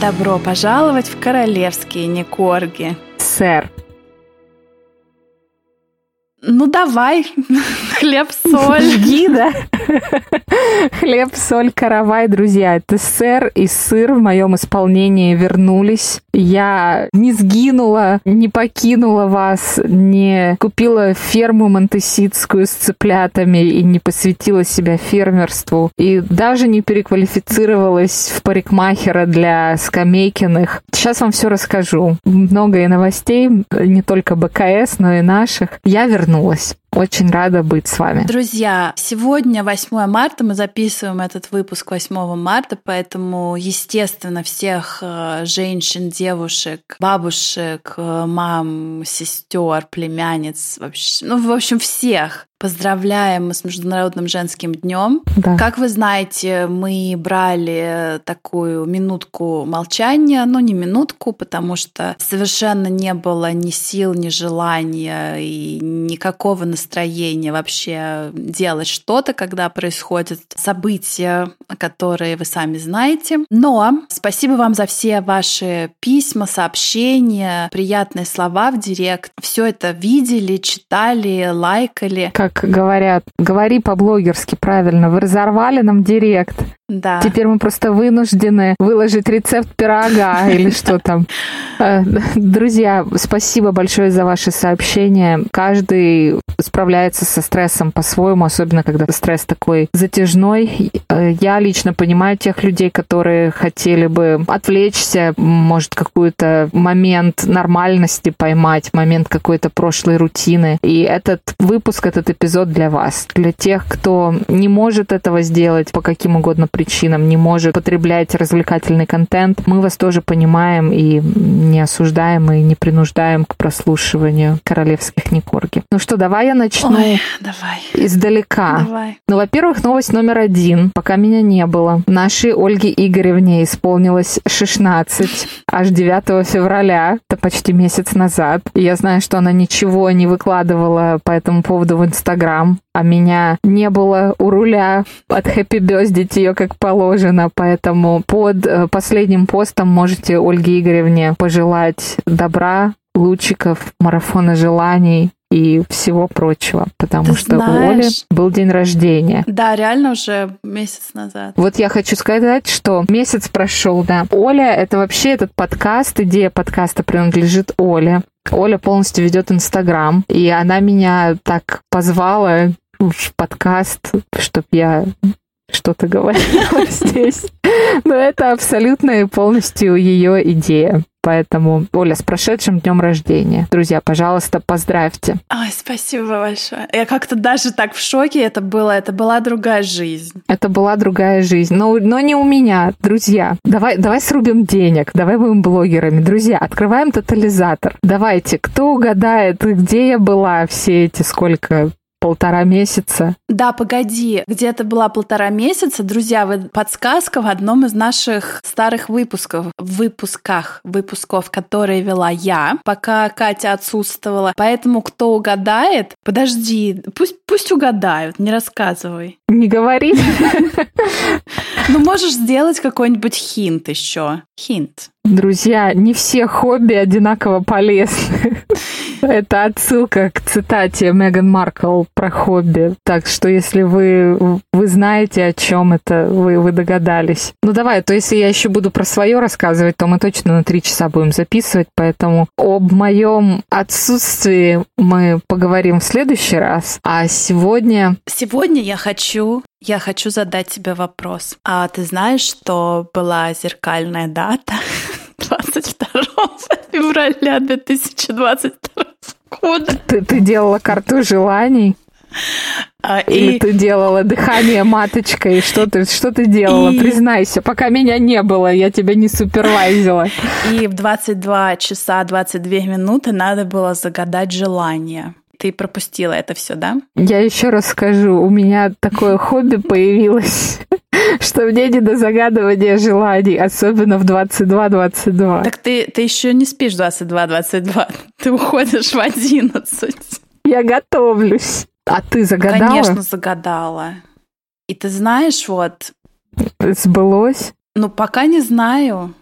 Добро пожаловать в королевские Некорги. Сэр, ну давай, хлеб-соль. Жги, да? Хлеб, соль, каравай, друзья. Это сэр и сыр в моем исполнении вернулись. Я не сгинула, не покинула вас, не купила ферму монтеситскую с цыплятами и не посвятила себя фермерству. И даже не переквалифицировалась в парикмахера для скамейкиных. Сейчас вам все расскажу. Много и новостей, не только БКС, но и наших. Я вернулась. Очень рада быть с вами. Друзья, сегодня 8 марта, мы записываем этот выпуск 8 марта, поэтому, естественно, всех э, женщин, девушек, бабушек, э, мам, сестер, племянниц, вообще, ну, в общем, всех Поздравляем с Международным женским днем. Да. Как вы знаете, мы брали такую минутку молчания, ну не минутку, потому что совершенно не было ни сил, ни желания и никакого настроения вообще делать что-то, когда происходят события, которые вы сами знаете. Но спасибо вам за все ваши письма, сообщения, приятные слова в директ. Все это видели, читали, лайкали. Как как говорят, говори по-блогерски правильно, вы разорвали нам директ. Да. Теперь мы просто вынуждены выложить рецепт пирога или что там. Э, друзья, спасибо большое за ваши сообщения. Каждый справляется со стрессом по-своему, особенно когда стресс такой затяжной. Э, я лично понимаю тех людей, которые хотели бы отвлечься, может, какой-то момент нормальности поймать, момент какой-то прошлой рутины. И этот выпуск, этот эпизод для вас. Для тех, кто не может этого сделать по каким угодно причинам не может потреблять развлекательный контент, мы вас тоже понимаем и не осуждаем и не принуждаем к прослушиванию королевских Никорги. Ну что, давай я начну Ой, давай. издалека. Давай. Ну, во-первых, новость номер один. Пока меня не было. Нашей Ольге Игоревне исполнилось 16 аж 9 февраля. Это почти месяц назад. И я знаю, что она ничего не выкладывала по этому поводу в Инстаграм а меня не было у руля от Happy Birthday ее как положено, поэтому под э, последним постом можете Ольге Игоревне пожелать добра, лучиков, марафона желаний, и всего прочего, потому Ты что знаешь, у Оли был день рождения. Да, реально уже месяц назад. Вот я хочу сказать, что месяц прошел, да. Оля, это вообще этот подкаст, идея подкаста принадлежит Оле. Оля полностью ведет Инстаграм, и она меня так позвала в подкаст, чтобы я что-то говорила здесь. Но это абсолютно и полностью ее идея. Поэтому, Оля, с прошедшим днем рождения. Друзья, пожалуйста, поздравьте. Ой, спасибо большое. Я как-то даже так в шоке это было. Это была другая жизнь. Это была другая жизнь. Но, но не у меня, друзья. Давай, давай срубим денег. Давай будем блогерами. Друзья, открываем тотализатор. Давайте, кто угадает, где я была все эти сколько полтора месяца. Да, погоди, где-то была полтора месяца. Друзья, вы подсказка в одном из наших старых выпусков, в выпусках, выпусков, которые вела я, пока Катя отсутствовала. Поэтому кто угадает, подожди, пусть, пусть угадают, не рассказывай. Не говори. Ну, можешь сделать какой-нибудь хинт еще. Хинт. Друзья, не все хобби одинаково полезны. Это отсылка к цитате Меган Маркл про хобби. Так что если вы, вы знаете, о чем это, вы, вы догадались. Ну давай, то если я еще буду про свое рассказывать, то мы точно на три часа будем записывать, поэтому об моем отсутствии мы поговорим в следующий раз. А сегодня... Сегодня я хочу я хочу задать тебе вопрос. А ты знаешь, что была зеркальная дата 22 февраля 2022 года? Ты, ты делала карту желаний? А, Или и... ты делала дыхание маточкой? Что ты, что ты делала? И... Признайся, пока меня не было, я тебя не супервайзила. И в 22 часа 22 минуты надо было загадать желание. Ты пропустила это все, да? Я еще раз скажу, у меня такое хобби появилось, что мне не до загадывания желаний, особенно в 22-22. Так ты, ты еще не спишь 22-22, ты уходишь в 11. Я готовлюсь. А ты загадала? Конечно, загадала. И ты знаешь, вот... Сбылось? Ну, пока не знаю.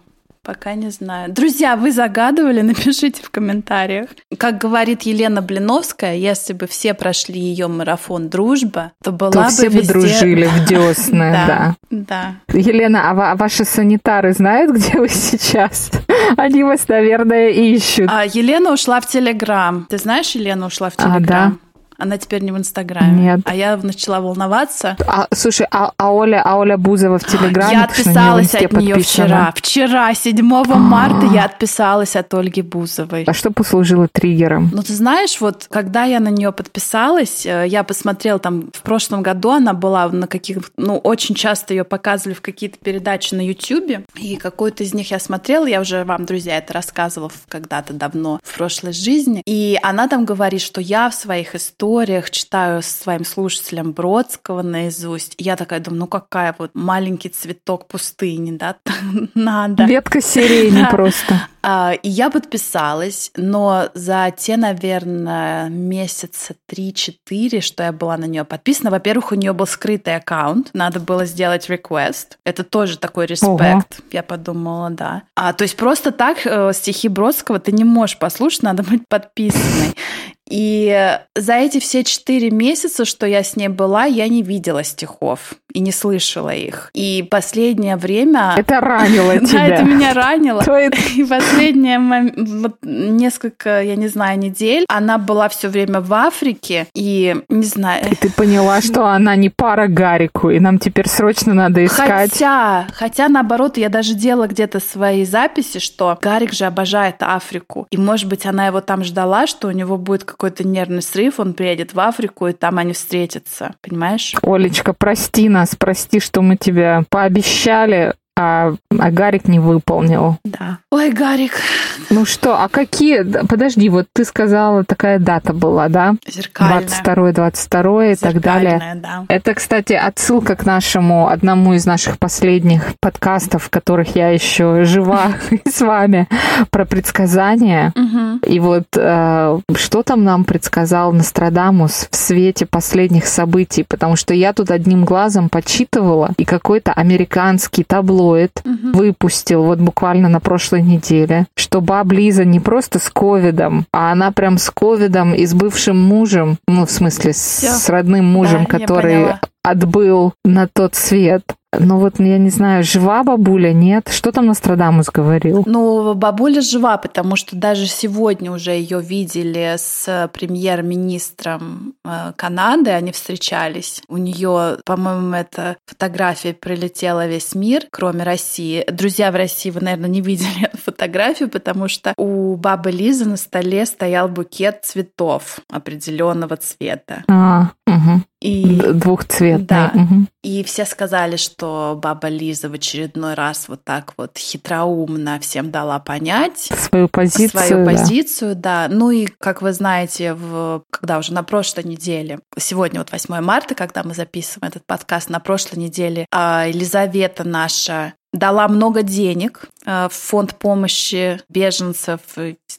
Пока не знаю. Друзья, вы загадывали? Напишите в комментариях. Как говорит Елена Блиновская, если бы все прошли ее марафон «Дружба», то была то бы все везде... бы дружили в десны, да. Да. Елена, а ваши санитары знают, где вы сейчас? Они вас, наверное, ищут. А Елена ушла в Телеграм. Ты знаешь, Елена ушла в Телеграм? А. Она теперь не в Инстаграме. Нет. А я начала волноваться. А, слушай, а, а, Оля, а Оля Бузова в Телеграме? Я отписалась от нее вчера. Вчера, 7 марта, я отписалась от Ольги Бузовой. А что послужило триггером? Ну, ты знаешь, вот когда я на нее подписалась, э, я посмотрела там в прошлом году, она была на каких ну, очень часто ее показывали в какие-то передачи на Ютьюбе. И какой-то из них я смотрела, я уже вам, друзья, это рассказывала когда-то давно в прошлой жизни. И она там говорит, что я в своих историях историях, читаю своим слушателям Бродского наизусть. И я такая думаю, ну какая вот маленький цветок пустыни, да, надо. Ветка сирени просто. А, и я подписалась, но за те, наверное, месяца 3-4, что я была на нее подписана, во-первых, у нее был скрытый аккаунт, надо было сделать request. Это тоже такой респект, я подумала, да. А, то есть просто так э, стихи Бродского ты не можешь послушать, надо быть подписанной. И за эти все четыре месяца, что я с ней была, я не видела стихов и не слышала их. И последнее время... Это ранило тебя. Да, это меня ранило. И последнее вот несколько, я не знаю, недель она была все время в Африке, и не знаю... И ты поняла, что она не пара Гарику, и нам теперь срочно надо искать... Хотя, хотя наоборот, я даже делала где-то свои записи, что Гарик же обожает Африку, и, может быть, она его там ждала, что у него будет какой-то нервный срыв, он приедет в Африку, и там они встретятся, понимаешь? Олечка, прости нас, прости, что мы тебе пообещали, а, а Гарик не выполнил. Да. Ой, Гарик. Ну что, а какие... Подожди, вот ты сказала, такая дата была, да? Зеркальная. 22 22 и так далее. да. Это, кстати, отсылка к нашему, одному из наших последних подкастов, в которых я еще жива с вами, про предсказания. И вот э, что там нам предсказал Нострадамус в свете последних событий? Потому что я тут одним глазом почитывала, и какой-то американский табло таблоид угу. выпустил вот буквально на прошлой неделе, что баб Лиза не просто с ковидом, а она прям с ковидом и с бывшим мужем, ну, в смысле, с, с родным мужем, да, который отбыл на тот свет. Ну вот, я не знаю, жива бабуля, нет? Что там Нострадамус говорил? Ну, бабуля жива, потому что даже сегодня уже ее видели с премьер-министром э, Канады, они встречались. У нее, по-моему, эта фотография прилетела весь мир, кроме России. Друзья в России, вы, наверное, не видели фотографию, потому что у бабы Лизы на столе стоял букет цветов определенного цвета. А, угу. И, Двухцветный. Да. Угу. И все сказали, что баба Лиза в очередной раз вот так вот хитроумно всем дала понять свою позицию. Свою да. позицию, да. Ну и, как вы знаете, в, когда уже на прошлой неделе, сегодня вот 8 марта, когда мы записываем этот подкаст, на прошлой неделе а, Елизавета наша дала много денег а, в фонд помощи беженцев,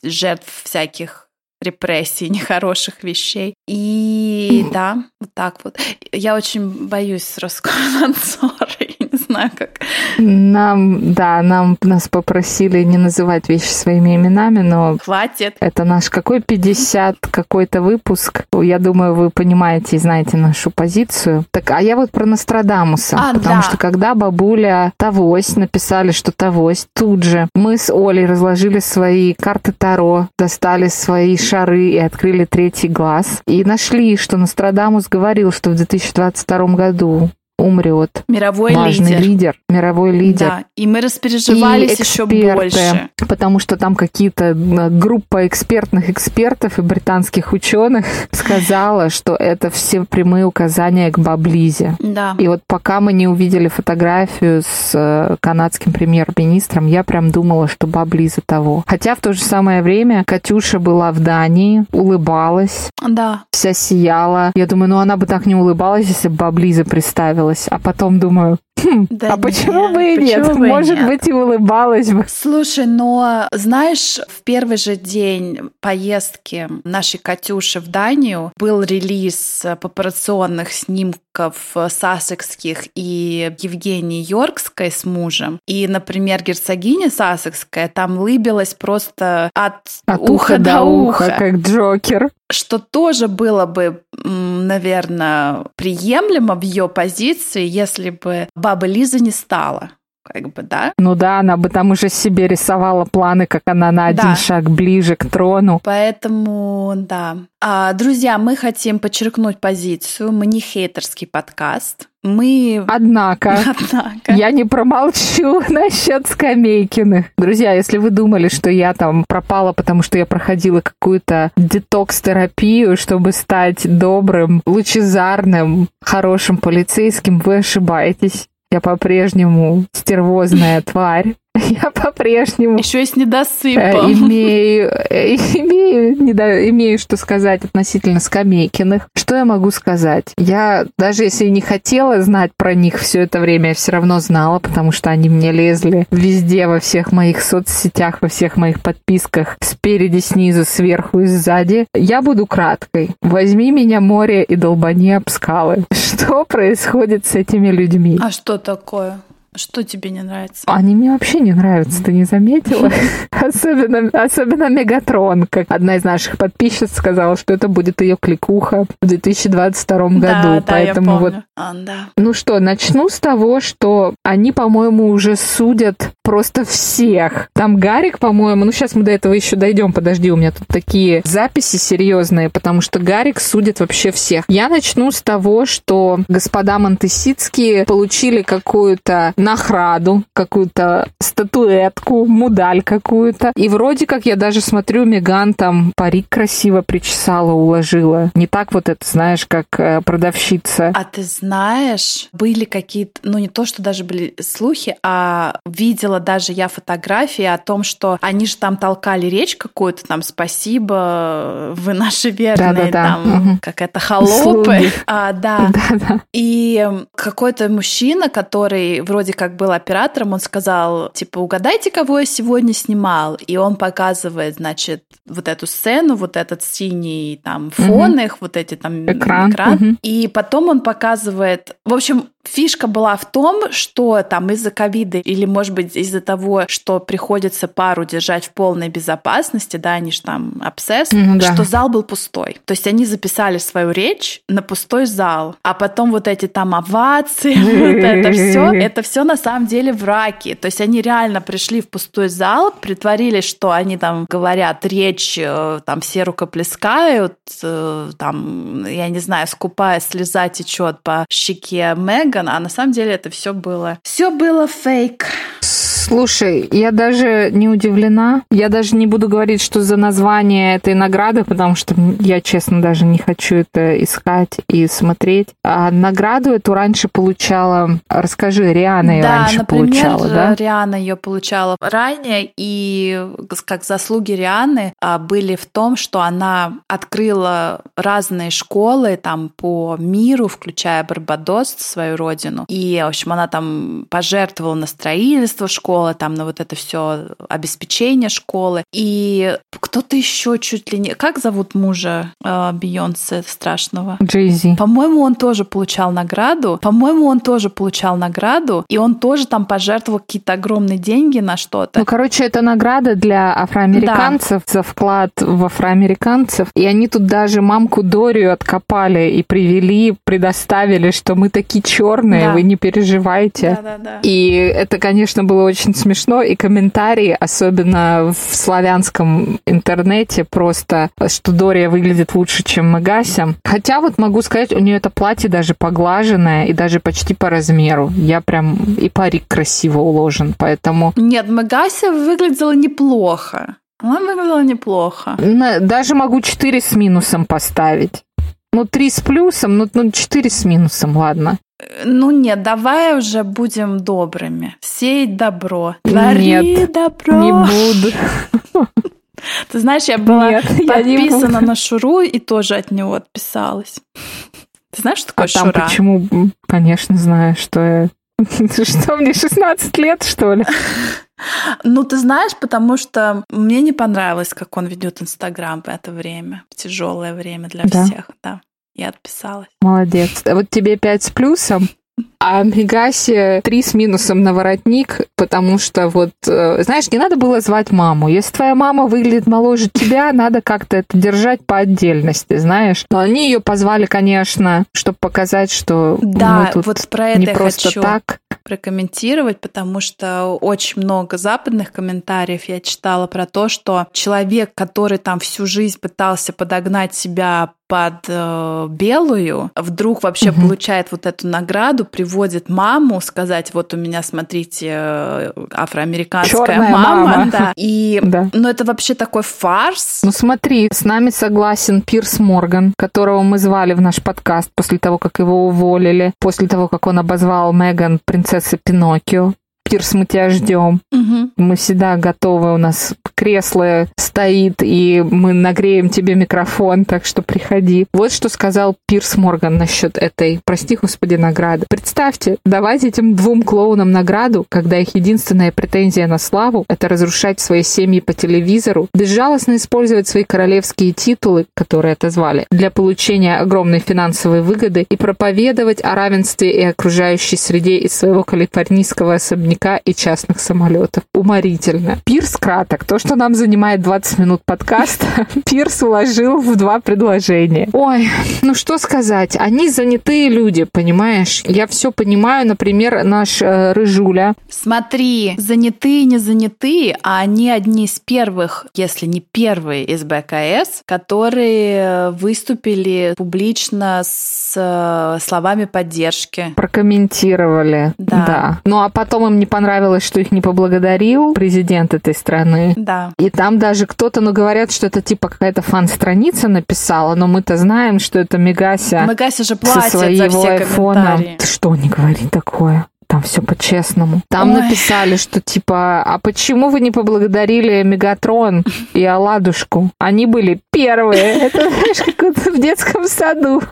жертв всяких репрессий, нехороших вещей. И да, вот так вот. Я очень боюсь Роскомнадзора, я не знаю, как. Нам, да, нам нас попросили не называть вещи своими именами, но... Хватит. Это наш какой 50 какой-то выпуск. Я думаю, вы понимаете и знаете нашу позицию. Так, а я вот про Нострадамуса. А, потому да. что когда бабуля Тавось написали, что Тавось, тут же мы с Олей разложили свои карты Таро, достали свои шары и открыли третий глаз. И нашли, что Нострадамус говорил, что в 2022 году умрет. Мировой важный лидер. лидер. Мировой лидер. Да, и мы распереживались и еще больше. Потому что там какие-то группа экспертных экспертов и британских ученых сказала, что это все прямые указания к Баблизе. Да. И вот пока мы не увидели фотографию с э, канадским премьер-министром, я прям думала, что Баблиза того. Хотя в то же самое время Катюша была в Дании, улыбалась. Да. Вся сияла. Я думаю, ну она бы так не улыбалась, если бы Баблиза представила улыбалась, а потом думаю, Хм, да а нет, почему бы и нет? Бы Может нет? быть, и улыбалась бы. Слушай, но знаешь, в первый же день поездки нашей Катюши в Данию был релиз папарационных снимков сассекских и Евгении Йоркской с мужем. И, например, герцогиня сассекская там лыбилась просто от, от уха, уха до уха, уха, как Джокер. Что тоже было бы, наверное, приемлемо в ее позиции, если бы баба Лиза не стала как бы, да? Ну да, она бы там уже себе рисовала планы, как она на один да. шаг ближе к трону. Поэтому, да. А, друзья, мы хотим подчеркнуть позицию. Мы не хейтерский подкаст. Мы... Однако, Однако, я не промолчу насчет Скамейкиных. Друзья, если вы думали, что я там пропала, потому что я проходила какую-то детокс-терапию, чтобы стать добрым, лучезарным, хорошим полицейским, вы ошибаетесь. Я по-прежнему стервозная тварь. Я по-прежнему... Еще недосыпом. Э, имею, э, имею, недо, имею что сказать относительно Скамейкиных. Что я могу сказать? Я, даже если не хотела знать про них все это время, я все равно знала, потому что они мне лезли везде, во всех моих соцсетях, во всех моих подписках, спереди, снизу, сверху и сзади. Я буду краткой. Возьми меня море и долбани об скалы. Что происходит с этими людьми? А что такое? Что тебе не нравится? Они мне вообще не нравятся, ты не заметила? Особенно, особенно Мегатрон, как одна из наших подписчиц сказала, что это будет ее кликуха в 2022 году. Да, Поэтому вот. А, да. Ну что, начну с того, что они, по-моему, уже судят просто всех. Там Гарик, по-моему, ну сейчас мы до этого еще дойдем, подожди, у меня тут такие записи серьезные, потому что Гарик судит вообще всех. Я начну с того, что господа Монтесицкие получили какую-то нахраду, какую-то статуэтку, мудаль какую-то. И вроде как я даже смотрю, Меган там парик красиво причесала, уложила. Не так вот это, знаешь, как э, продавщица. А ты знаешь, были какие-то, ну не то, что даже были слухи, а видела даже я фотографии о том, что они же там толкали речь какую-то, там, спасибо, вы наши верные, Да-да-да. там, угу. как это, холопы. А, да. Да-да. И какой-то мужчина, который вроде как был оператором, он сказал, типа, угадайте, кого я сегодня снимал. И он показывает, значит, вот эту сцену, вот этот синий там фон угу. их, вот эти там экран. экран. Угу. И потом он показывает, в общем, Фишка была в том, что там из-за ковида или, может быть, из-за того, что приходится пару держать в полной безопасности, да, они же там обсесс, mm, что зал был пустой. То есть они записали свою речь на пустой зал, а потом вот эти там овации, вот это все, это все на самом деле враки. То есть они реально пришли в пустой зал, притворились, что они там говорят речь, э, там все рукоплескают, э, там, я не знаю, скупая слеза течет по щеке Мэг, Меган, а на самом деле это все было... Все было фейк. Слушай, я даже не удивлена. Я даже не буду говорить, что за название этой награды, потому что я, честно, даже не хочу это искать и смотреть. А награду эту раньше получала... Расскажи, Риана ее да, раньше например, получала, да? Риана ее получала ранее, и как заслуги Рианы а, были в том, что она открыла разные школы там по миру, включая Барбадос, свою родину. И, в общем, она там пожертвовала на строительство школы, школа, там на вот это все обеспечение школы. И кто-то еще чуть ли не... Как зовут мужа э, Бейонсе страшного? Джейзи. По-моему, он тоже получал награду. По-моему, он тоже получал награду, и он тоже там пожертвовал какие-то огромные деньги на что-то. Ну, короче, это награда для афроамериканцев да. за вклад в афроамериканцев. И они тут даже мамку Дорию откопали и привели, предоставили, что мы такие черные, да. вы не переживайте. Да, да, да. И это, конечно, было очень очень смешно, и комментарии, особенно в славянском интернете, просто, что Дория выглядит лучше, чем Мегася. Хотя вот могу сказать, у нее это платье даже поглаженное и даже почти по размеру. Я прям... И парик красиво уложен, поэтому... Нет, Мегася выглядела неплохо. Она выглядела неплохо. Даже могу 4 с минусом поставить. Ну, 3 с плюсом, ну, ну 4 с минусом, ладно. Ну нет, давай уже будем добрыми. Сеять добро. Твори нет, добро. не буду. Ты знаешь, я была Нет, подписана я на Шуру и тоже от него отписалась. Ты знаешь, что такое а там Шура? почему? Конечно, знаю, что Что, мне 16 лет, что ли? Ну, ты знаешь, потому что мне не понравилось, как он ведет Инстаграм в это время, в тяжелое время для да. всех, да. Я отписалась. Молодец. А вот тебе 5 с плюсом, а Мегасе три с минусом на воротник, потому что вот, э, знаешь, не надо было звать маму. Если твоя мама выглядит моложе тебя, надо как-то это держать по отдельности, знаешь. Но они ее позвали, конечно, чтобы показать, что да, мы тут вот про это не просто хочу так. прокомментировать, потому что очень много западных комментариев я читала про то, что человек, который там всю жизнь пытался подогнать себя под э, белую, вдруг вообще угу. получает вот эту награду, приводит маму сказать, вот у меня, смотрите, э, афроамериканская Чёрная мама, мама. да. И, да. ну это вообще такой фарс. Ну смотри, с нами согласен Пирс Морган, которого мы звали в наш подкаст после того, как его уволили, после того, как он обозвал Меган принцессой Пиноккио. Пирс, мы тебя ждем. Угу. Мы всегда готовы, у нас кресло стоит, и мы нагреем тебе микрофон, так что приходи. Вот что сказал Пирс Морган насчет этой, прости господи, награды. Представьте, давать этим двум клоунам награду, когда их единственная претензия на славу — это разрушать свои семьи по телевизору, безжалостно использовать свои королевские титулы, которые отозвали, для получения огромной финансовой выгоды и проповедовать о равенстве и окружающей среде из своего калифорнийского особняка и частных самолетов. Уморительно. Пирс краток. То, что нам занимает 20 минут подкаста, Пирс уложил в два предложения. Ой, ну что сказать. Они занятые люди, понимаешь? Я все понимаю. Например, наш э, Рыжуля. Смотри, занятые, не занятые, а они одни из первых, если не первые из БКС, которые выступили публично с э, словами поддержки. Прокомментировали. Да. да. Ну а потом им не понравилось, что их не поблагодарил президент этой страны. Да. И там даже кто-то, ну, говорят, что это типа какая-то фан-страница написала, но мы-то знаем, что это Мегася. Мегася же платит со своего за все айфона. Ты что, не говори такое? Там все по-честному. Там Ой. написали, что типа, а почему вы не поблагодарили Мегатрон и Аладушку? Они были первые. Это, знаешь, как в детском саду.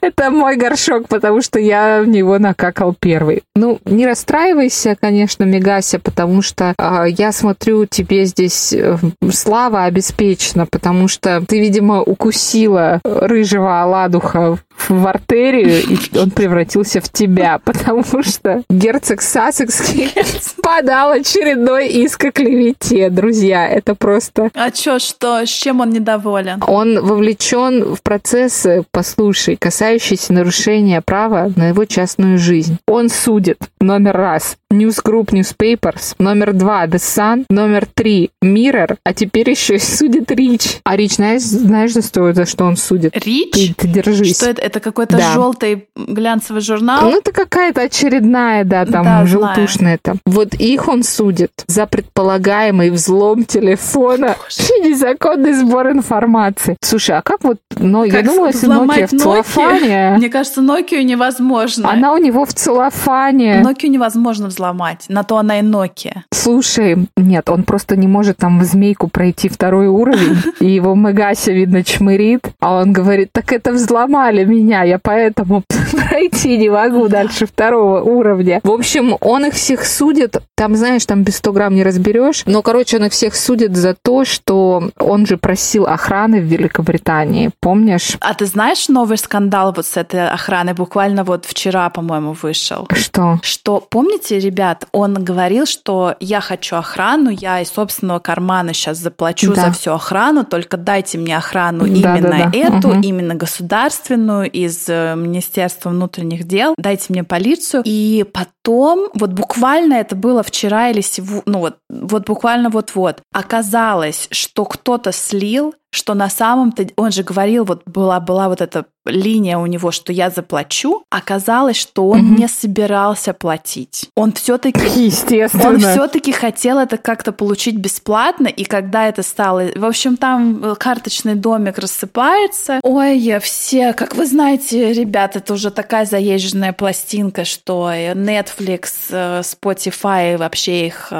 Это мой горшок, потому что я в него накакал первый. Ну, не расстраивайся, конечно, Мегася, потому что э, я смотрю, тебе здесь э, слава обеспечена, потому что ты, видимо, укусила рыжего Аладуха в артерию, и он превратился в тебя, потому что герцог Сассекский подал очередной иск о клевете, друзья. Это просто... А чё, что? С чем он недоволен? Он вовлечен в процессы, послушай, касающиеся нарушения права на его частную жизнь. Он судит, номер раз, News Group Newspapers, номер два, The Sun, номер три, Mirror, а теперь еще и судит Рич. А Рич, знаешь, знаешь за что, за что он судит? Рич? Ты, ты держись. Что это? Это какой-то да. желтый глянцевый журнал? Ну, это какая-то очередная, да, там, да, желтушная там. Вот их он судит за предполагаемый взлом телефона и незаконный сбор информации. Слушай, а как вот, ну, как я думала, если Nokia в целлофане... Мне кажется, Nokia невозможно. Она у него в целлофане. Nokia невозможно взломать, на то она и Nokia. Слушай, нет, он просто не может там в змейку пройти второй уровень, и его Мегася, видно, чмырит, а он говорит, так это взломали меня меня, я поэтому пройти не могу дальше второго уровня. В общем, он их всех судит, там, знаешь, там без 100 грамм не разберешь, но, короче, он их всех судит за то, что он же просил охраны в Великобритании, помнишь? А ты знаешь новый скандал вот с этой охраной? Буквально вот вчера, по-моему, вышел. Что? Что, помните, ребят, он говорил, что я хочу охрану, я из собственного кармана сейчас заплачу да. за всю охрану, только дайте мне охрану да, именно да, да. эту, угу. именно государственную, из э, Министерства внутренних дел, дайте мне полицию. И потом, вот буквально это было вчера или сегодня, ну вот, вот буквально вот-вот, оказалось, что кто-то слил что на самом-то он же говорил, вот была, была вот эта линия у него, что я заплачу, оказалось, что он угу. не собирался платить. Он все-таки, естественно, он все-таки хотел это как-то получить бесплатно, и когда это стало, в общем, там э, карточный домик рассыпается. Ой, все, как вы знаете, ребят, это уже такая заезженная пластинка, что Netflix, э, Spotify вообще их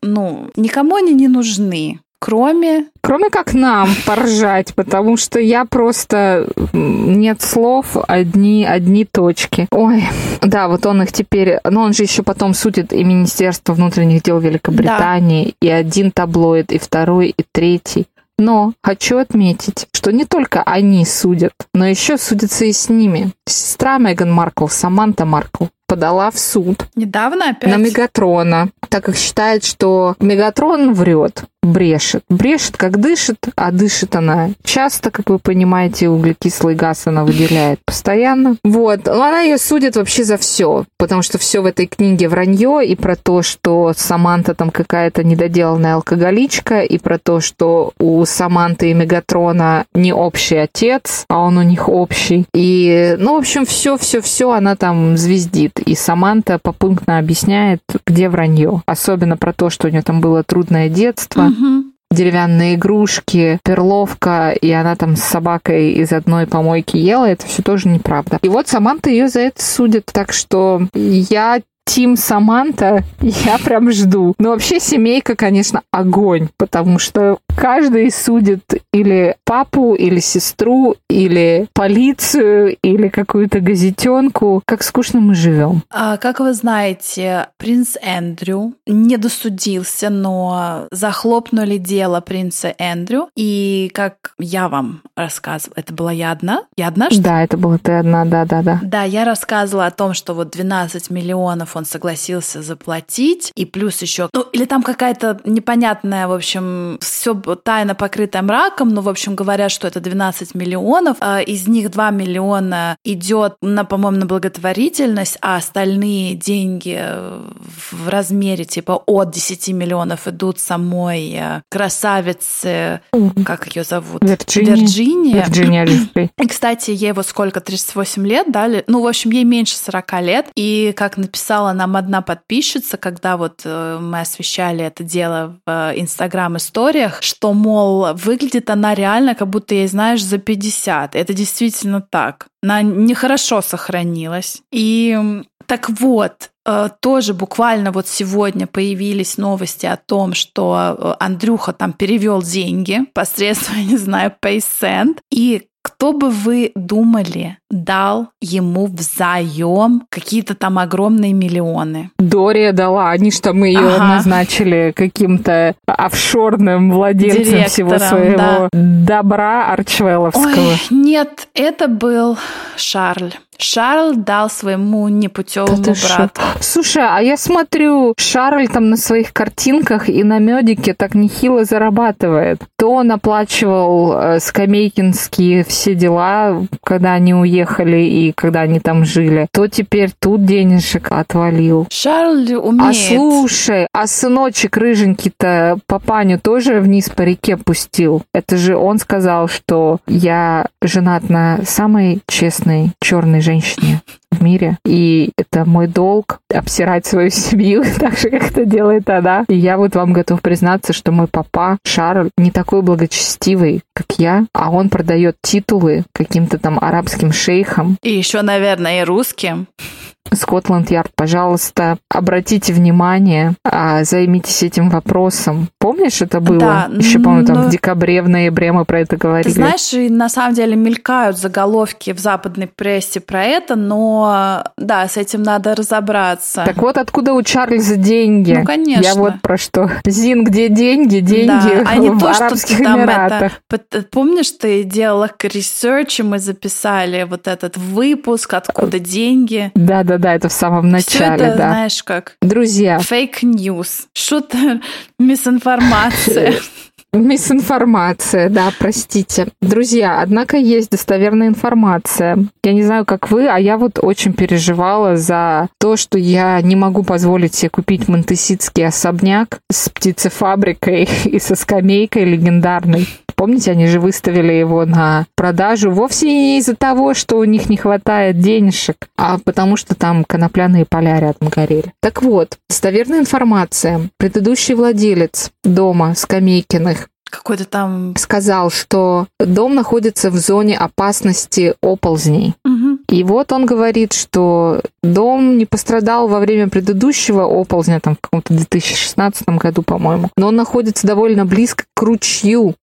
ну, никому они не нужны Кроме... Кроме как нам поржать, потому что я просто... Нет слов, одни, одни точки. Ой, да, вот он их теперь... Но он же еще потом судит и Министерство внутренних дел Великобритании, да. и один таблоид, и второй, и третий. Но хочу отметить, что не только они судят, но еще судятся и с ними. Сестра Меган Маркл, Саманта Маркл, подала в суд. Недавно опять? На Мегатрона, так как считает, что Мегатрон врет брешет. Брешет, как дышит, а дышит она часто, как вы понимаете, углекислый газ она выделяет постоянно. Вот. Но она ее судит вообще за все, потому что все в этой книге вранье и про то, что Саманта там какая-то недоделанная алкоголичка, и про то, что у Саманты и Мегатрона не общий отец, а он у них общий. И, ну, в общем, все-все-все она там звездит. И Саманта попунктно объясняет, где вранье. Особенно про то, что у нее там было трудное детство, деревянные игрушки, перловка, и она там с собакой из одной помойки ела, это все тоже неправда. И вот Саманта ее за это судит, так что я Тим Саманта я прям жду. Но вообще семейка, конечно, огонь, потому что каждый судит или папу, или сестру, или полицию, или какую-то газетенку. Как скучно мы живем. А, как вы знаете, принц Эндрю не досудился, но захлопнули дело принца Эндрю. И как я вам рассказывала, это была я одна? Я одна? Что? Да, это была ты одна, да-да-да. Да, я рассказывала о том, что вот 12 миллионов он согласился заплатить, и плюс еще, ну, или там какая-то непонятная, в общем, все тайно покрытая мраком, но, в общем, говорят, что это 12 миллионов, а из них 2 миллиона идет на, по-моему, на благотворительность, а остальные деньги в размере типа от 10 миллионов идут самой э, красавице, как ее зовут? Вирджиния. Вирджиния. Вирджиния И, кстати, ей вот сколько, 38 лет, дали? Ну, в общем, ей меньше 40 лет. И, как написала нам одна подписчица, когда вот э, мы освещали это дело в э, Инстаграм-историях, что, мол, выглядит она реально, как будто ей, знаешь, за 50. Это действительно так. Она нехорошо сохранилась. И так вот, э, тоже буквально вот сегодня появились новости о том, что Андрюха там перевел деньги посредством, не знаю, PaySend. И кто бы вы думали, дал ему взаем какие-то там огромные миллионы? Дория дала, они что мы ее ага. назначили каким-то офшорным владельцем Директором, всего своего да. добра арчвелловского. Ой, нет, это был Шарль. Шарль дал своему непутевому да брату. Шо? Слушай, а я смотрю, Шарль там на своих картинках и на медике так нехило зарабатывает. То он оплачивал э, скамейкинские все дела, когда они уехали и когда они там жили, то теперь тут денежек отвалил. Шарль умеет. А слушай, а сыночек рыженький-то папаню тоже вниз по реке пустил. Это же он сказал, что я женат на самой честной черной женщине в мире. И это мой долг обсирать свою семью так же, как это делает она. И я вот вам готов признаться, что мой папа Шарль не такой благочестивый, как я, а он продает титулы каким-то там арабским шейхам. И еще, наверное, и русским. Скотланд-Ярд, пожалуйста, обратите внимание, а, займитесь этим вопросом.Омнишь, это было? Да, Еще, помню, там но... в ну, декабре, в ноябре мы про это говорили. Ты знаешь, и на самом деле мелькают заголовки в западной прессе про это, но да, с этим надо разобраться. Так вот, откуда у Чарльза деньги? Ну, конечно. Я вот про что. Зин, где деньги? Деньги да, а не в то, Арабских что там Эмиратах. Это... Помнишь, ты делала research, и мы записали вот этот выпуск, откуда деньги? Да-да-да, это в самом начале, Все это, да. знаешь как? Друзья. Fake news. Что-то мисинформация. Мисинформация, да, простите. Друзья, однако есть достоверная информация. Я не знаю, как вы, а я вот очень переживала за то, что я не могу позволить себе купить монтеситский особняк с птицефабрикой и со скамейкой легендарной. Помните, они же выставили его на продажу вовсе не из-за того, что у них не хватает денежек, а потому что там конопляные поля рядом горели. Так вот, достоверная информация. Предыдущий владелец дома Скамейкиных какой-то там... Сказал, что дом находится в зоне опасности оползней. Угу. И вот он говорит, что дом не пострадал во время предыдущего оползня, там в каком-то 2016 году, по-моему, но он находится довольно близко к ручью.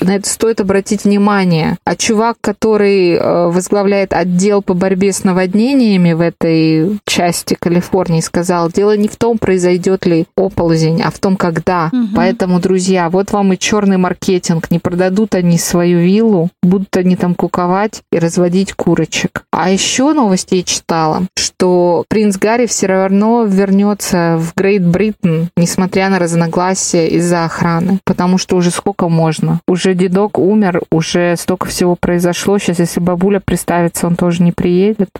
На это стоит обратить внимание. А чувак, который э, возглавляет отдел по борьбе с наводнениями в этой части Калифорнии, сказал, дело не в том, произойдет ли оползень, а в том, когда. Угу. Поэтому, друзья, вот вам и черный маркетинг. Не продадут они свою виллу, будут они там куковать и разводить курочек. А еще новости я читала, что принц Гарри все равно вернется в Грейт Бриттен, несмотря на разногласия из-за охраны. Потому что уже сколько можно? Уже дедок умер, уже столько всего произошло. Сейчас, если бабуля приставится, он тоже не приедет.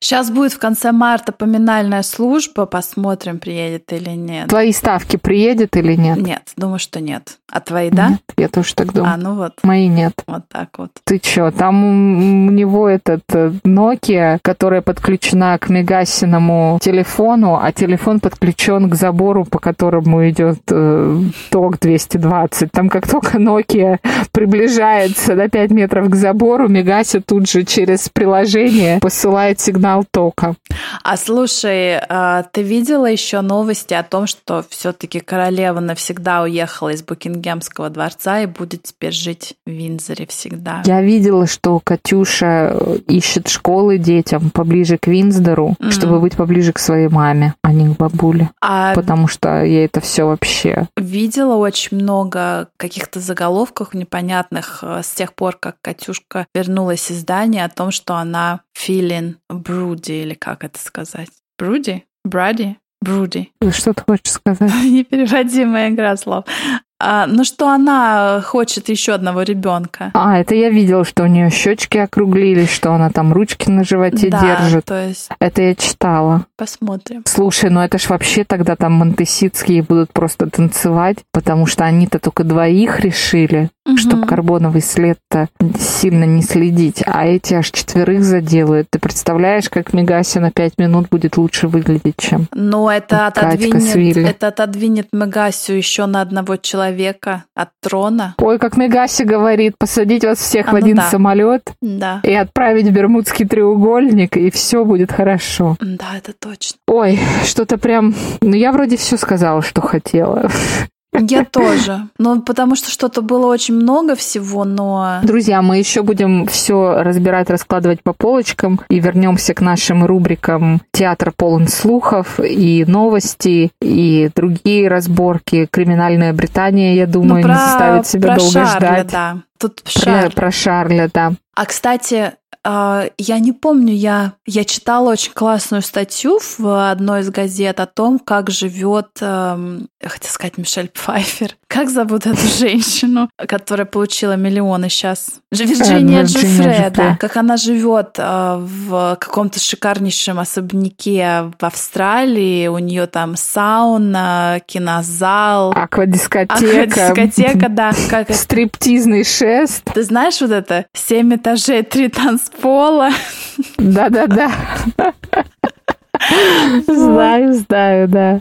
Сейчас будет в конце марта поминальная служба, посмотрим, приедет или нет. Твои ставки приедет или нет? Нет, думаю, что нет. А твои, да? Нет, я тоже так думаю. А, ну вот. Мои нет. Вот так вот. Ты чё, там у него этот э, Nokia, которая подключена к Мегасиному телефону, а телефон подключен к забору, по которому идет э, ток 220. Там как только Nokia приближается на 5 метров к забору, Мегаси тут же через приложение посылает сигнал тока. А слушай, а, ты видела еще новости о том, что все-таки королева навсегда уехала из Букингемского дворца и будет теперь жить в Винзоре всегда? Я видела, что Катюша ищет школы детям поближе к Винздору, mm-hmm. чтобы быть поближе к своей маме, а не к бабуле. А... Потому что ей это все вообще... Видела очень много каких-то заголовков непонятных э, с тех пор, как Катюшка вернулась из здания о том, что она feeling broody, или как это сказать? Broody? Бради? Бруди. Что ты хочешь сказать? Непереводимая игра слов. А, ну что она хочет еще одного ребенка. А, это я видела, что у нее щечки округлились, что она там ручки на животе да, держит. То есть... Это я читала. Посмотрим. Слушай, ну это ж вообще тогда там монтеситские будут просто танцевать, потому что они-то только двоих решили, угу. чтобы карбоновый след-то сильно не следить, а эти аж четверых заделают. Ты представляешь, как Мегаси на пять минут будет лучше выглядеть, чем Ну, это отодвинет, это отодвинет Мегасию еще на одного человека от трона. Ой, как Мегаси говорит, посадить вас всех а, в один ну да. самолет да. и отправить в Бермудский треугольник, и все будет хорошо. Да, это точно. Ой, что-то прям... Ну, я вроде все сказала, что хотела. Я тоже. Ну, потому что что-то было очень много всего, но... Друзья, мы еще будем все разбирать, раскладывать по полочкам и вернемся к нашим рубрикам «Театр полон слухов» и новости, и другие разборки. «Криминальная Британия», я думаю, ну, про, не заставит себя про долго Шарля, ждать. Да. Тут Шарль. Про, про Шарля, да. А, кстати, я не помню, я, я читала очень классную статью в одной из газет о том, как живет, эм, хотел сказать, Мишель Пфайфер. Как зовут эту женщину, которая получила миллионы сейчас? Вирджиния Джуфре, да. Как она живет э, в каком-то шикарнейшем особняке в Австралии. У нее там сауна, кинозал. Аквадискотека. Аквадискотека, да. Как Стриптизный шест. Ты знаешь вот это? Семь этажей, три танцпола. Да-да-да. Знаю, знаю, да.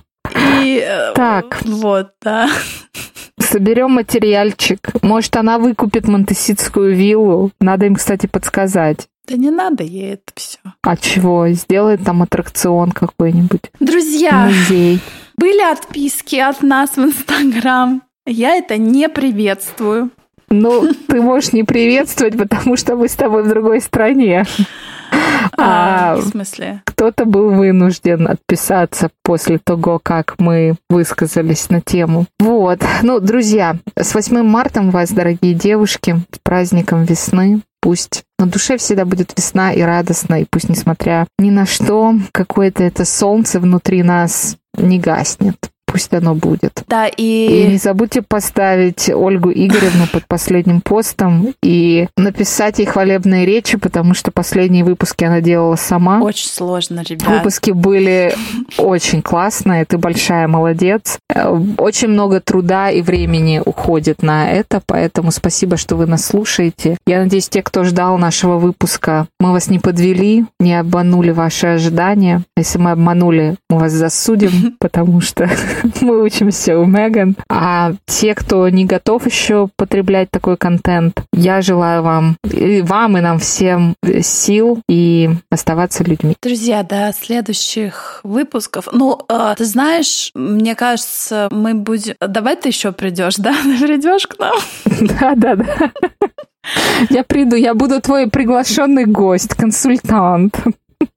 И э, так. вот, да. Соберем материальчик. Может, она выкупит Монтеситскую виллу. Надо им, кстати, подсказать. Да не надо ей это все. А чего? Сделает там аттракцион какой-нибудь. Друзья, музей. были отписки от нас в Инстаграм. Я это не приветствую. Ну, ты можешь не приветствовать, потому что мы с тобой в другой стране. А, а в смысле? Кто-то был вынужден отписаться после того, как мы высказались на тему. Вот. Ну, друзья, с 8 марта вас, дорогие девушки, с праздником весны. Пусть на душе всегда будет весна и радостно, и пусть, несмотря ни на что, какое-то это солнце внутри нас не гаснет пусть оно будет. Да, и... И не забудьте поставить Ольгу Игоревну под последним постом и написать ей хвалебные речи, потому что последние выпуски она делала сама. Очень сложно, ребят. Выпуски были очень классные, ты большая молодец. Очень много труда и времени уходит на это, поэтому спасибо, что вы нас слушаете. Я надеюсь, те, кто ждал нашего выпуска, мы вас не подвели, не обманули ваши ожидания. Если мы обманули, мы вас засудим, потому что мы учимся у Меган. А те, кто не готов еще потреблять такой контент, я желаю вам, и вам, и нам всем сил и оставаться людьми. Друзья, до следующих выпусков. Ну, э, ты знаешь, мне кажется, мы будем... Давай ты еще придешь, да? Ты придешь к нам? Да, да, да. Я приду, я буду твой приглашенный гость, консультант.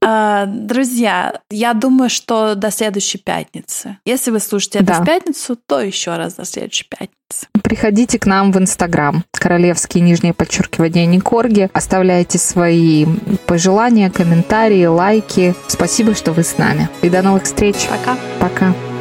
А, друзья, я думаю, что до следующей пятницы. Если вы слушаете это да. в пятницу, то еще раз до следующей пятницы. Приходите к нам в Инстаграм. Королевские нижнее подчеркивание Никорги. Оставляйте свои пожелания, комментарии, лайки. Спасибо, что вы с нами. И до новых встреч. Пока. Пока.